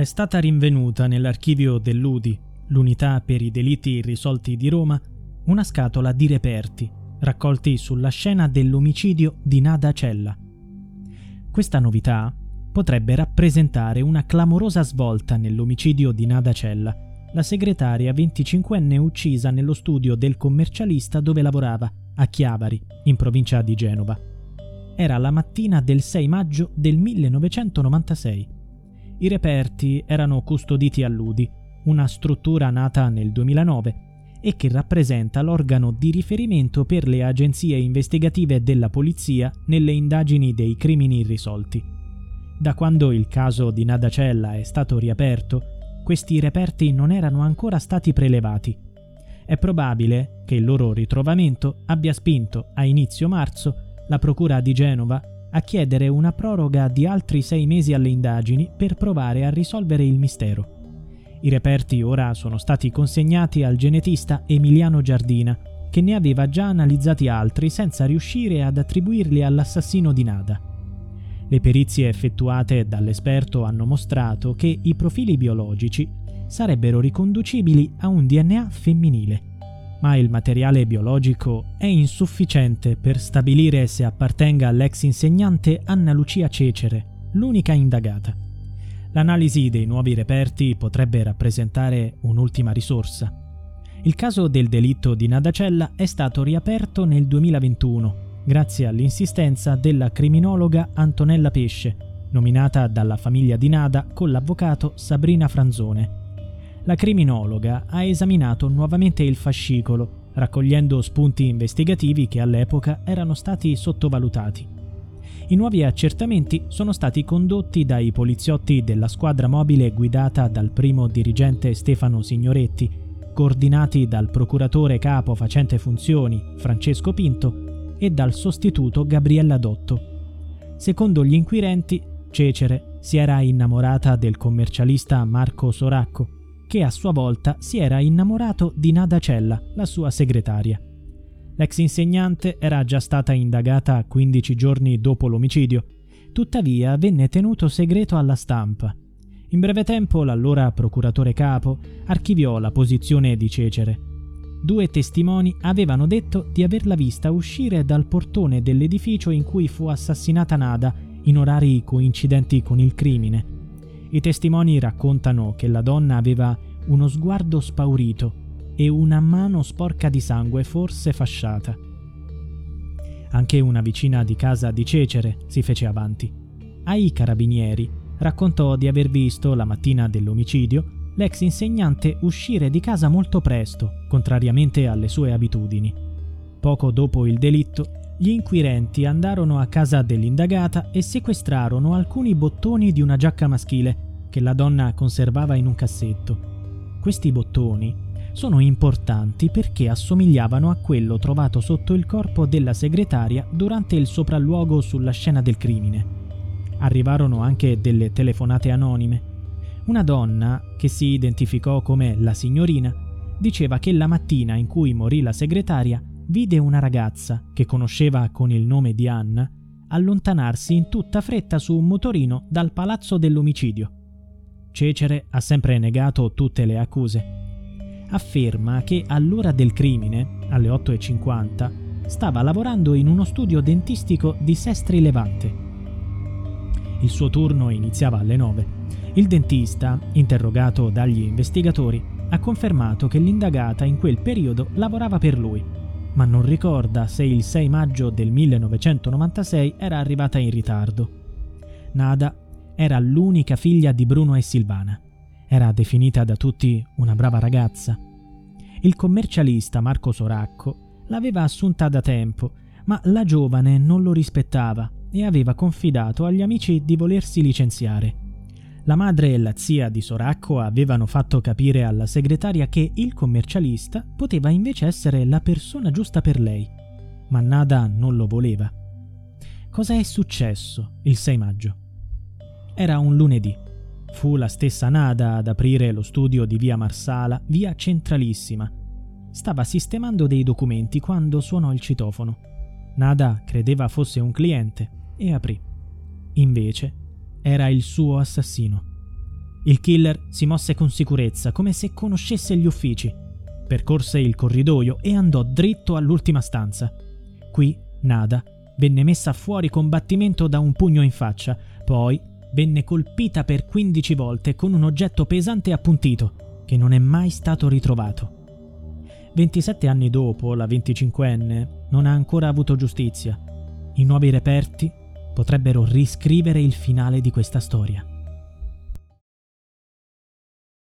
è stata rinvenuta nell'archivio dell'UDI, l'unità per i delitti irrisolti di Roma, una scatola di reperti raccolti sulla scena dell'omicidio di Nada Cella. Questa novità potrebbe rappresentare una clamorosa svolta nell'omicidio di Nada Cella, la segretaria 25enne uccisa nello studio del commercialista dove lavorava, a Chiavari, in provincia di Genova. Era la mattina del 6 maggio del 1996. I reperti erano custoditi all'UDI, una struttura nata nel 2009 e che rappresenta l'organo di riferimento per le agenzie investigative della polizia nelle indagini dei crimini irrisolti. Da quando il caso di Nadacella è stato riaperto, questi reperti non erano ancora stati prelevati. È probabile che il loro ritrovamento abbia spinto a inizio marzo la Procura di Genova a chiedere una proroga di altri sei mesi alle indagini per provare a risolvere il mistero. I reperti ora sono stati consegnati al genetista Emiliano Giardina, che ne aveva già analizzati altri senza riuscire ad attribuirli all'assassino di Nada. Le perizie effettuate dall'esperto hanno mostrato che i profili biologici sarebbero riconducibili a un DNA femminile, ma il materiale biologico è insufficiente per stabilire se appartenga all'ex insegnante Anna Lucia Cecere, l'unica indagata. L'analisi dei nuovi reperti potrebbe rappresentare un'ultima risorsa. Il caso del delitto di Nadacella è stato riaperto nel 2021 grazie all'insistenza della criminologa Antonella Pesce, nominata dalla famiglia di Nada con l'avvocato Sabrina Franzone. La criminologa ha esaminato nuovamente il fascicolo, raccogliendo spunti investigativi che all'epoca erano stati sottovalutati. I nuovi accertamenti sono stati condotti dai poliziotti della squadra mobile guidata dal primo dirigente Stefano Signoretti, coordinati dal procuratore capo facente funzioni Francesco Pinto e dal sostituto Gabriella Dotto. Secondo gli inquirenti, Cecere si era innamorata del commercialista Marco Soracco, che a sua volta si era innamorato di Nada Cella, la sua segretaria. L'ex insegnante era già stata indagata 15 giorni dopo l'omicidio, tuttavia venne tenuto segreto alla stampa. In breve tempo l'allora procuratore capo archiviò la posizione di Cecere. Due testimoni avevano detto di averla vista uscire dal portone dell'edificio in cui fu assassinata Nada in orari coincidenti con il crimine. I testimoni raccontano che la donna aveva uno sguardo spaurito e una mano sporca di sangue, forse fasciata. Anche una vicina di casa di Cecere si fece avanti. Ai carabinieri raccontò di aver visto, la mattina dell'omicidio, l'ex insegnante uscire di casa molto presto, contrariamente alle sue abitudini. Poco dopo il delitto, gli inquirenti andarono a casa dell'indagata e sequestrarono alcuni bottoni di una giacca maschile che la donna conservava in un cassetto. Questi bottoni sono importanti perché assomigliavano a quello trovato sotto il corpo della segretaria durante il sopralluogo sulla scena del crimine. Arrivarono anche delle telefonate anonime. Una donna, che si identificò come la signorina, diceva che la mattina in cui morì la segretaria vide una ragazza, che conosceva con il nome di Anna, allontanarsi in tutta fretta su un motorino dal palazzo dell'omicidio. Cecere ha sempre negato tutte le accuse afferma che all'ora del crimine, alle 8.50, stava lavorando in uno studio dentistico di Sestri Levante. Il suo turno iniziava alle 9. Il dentista, interrogato dagli investigatori, ha confermato che l'indagata in quel periodo lavorava per lui, ma non ricorda se il 6 maggio del 1996 era arrivata in ritardo. Nada era l'unica figlia di Bruno e Silvana. Era definita da tutti una brava ragazza. Il commercialista Marco Soracco l'aveva assunta da tempo, ma la giovane non lo rispettava e aveva confidato agli amici di volersi licenziare. La madre e la zia di Soracco avevano fatto capire alla segretaria che il commercialista poteva invece essere la persona giusta per lei, ma Nada non lo voleva. Cosa è successo il 6 maggio? Era un lunedì. Fu la stessa Nada ad aprire lo studio di via Marsala, via Centralissima. Stava sistemando dei documenti quando suonò il citofono. Nada credeva fosse un cliente e aprì. Invece era il suo assassino. Il killer si mosse con sicurezza, come se conoscesse gli uffici. Percorse il corridoio e andò dritto all'ultima stanza. Qui Nada venne messa fuori combattimento da un pugno in faccia, poi venne colpita per 15 volte con un oggetto pesante e appuntito, che non è mai stato ritrovato. 27 anni dopo, la 25enne non ha ancora avuto giustizia. I nuovi reperti potrebbero riscrivere il finale di questa storia.